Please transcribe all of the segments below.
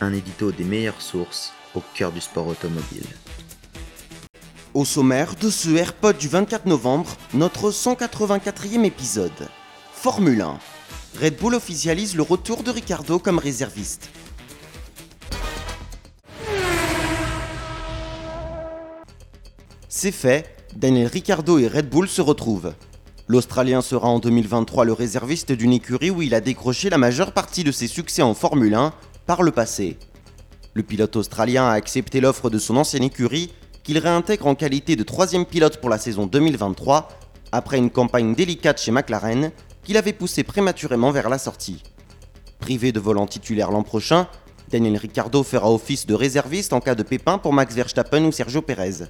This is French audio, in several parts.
Un édito des meilleures sources au cœur du sport automobile. Au sommaire de ce AirPod du 24 novembre, notre 184e épisode. Formule 1. Red Bull officialise le retour de Ricardo comme réserviste. C'est fait, Daniel Ricardo et Red Bull se retrouvent. L'Australien sera en 2023 le réserviste d'une écurie où il a décroché la majeure partie de ses succès en Formule 1 par le passé. Le pilote australien a accepté l'offre de son ancienne écurie qu'il réintègre en qualité de troisième pilote pour la saison 2023 après une campagne délicate chez McLaren qu'il avait poussé prématurément vers la sortie. Privé de volant titulaire l'an prochain, Daniel Ricciardo fera office de réserviste en cas de pépin pour Max Verstappen ou Sergio Perez.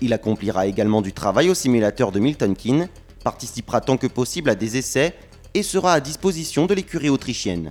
Il accomplira également du travail au simulateur de Milton Keynes, participera tant que possible à des essais et sera à disposition de l'écurie autrichienne.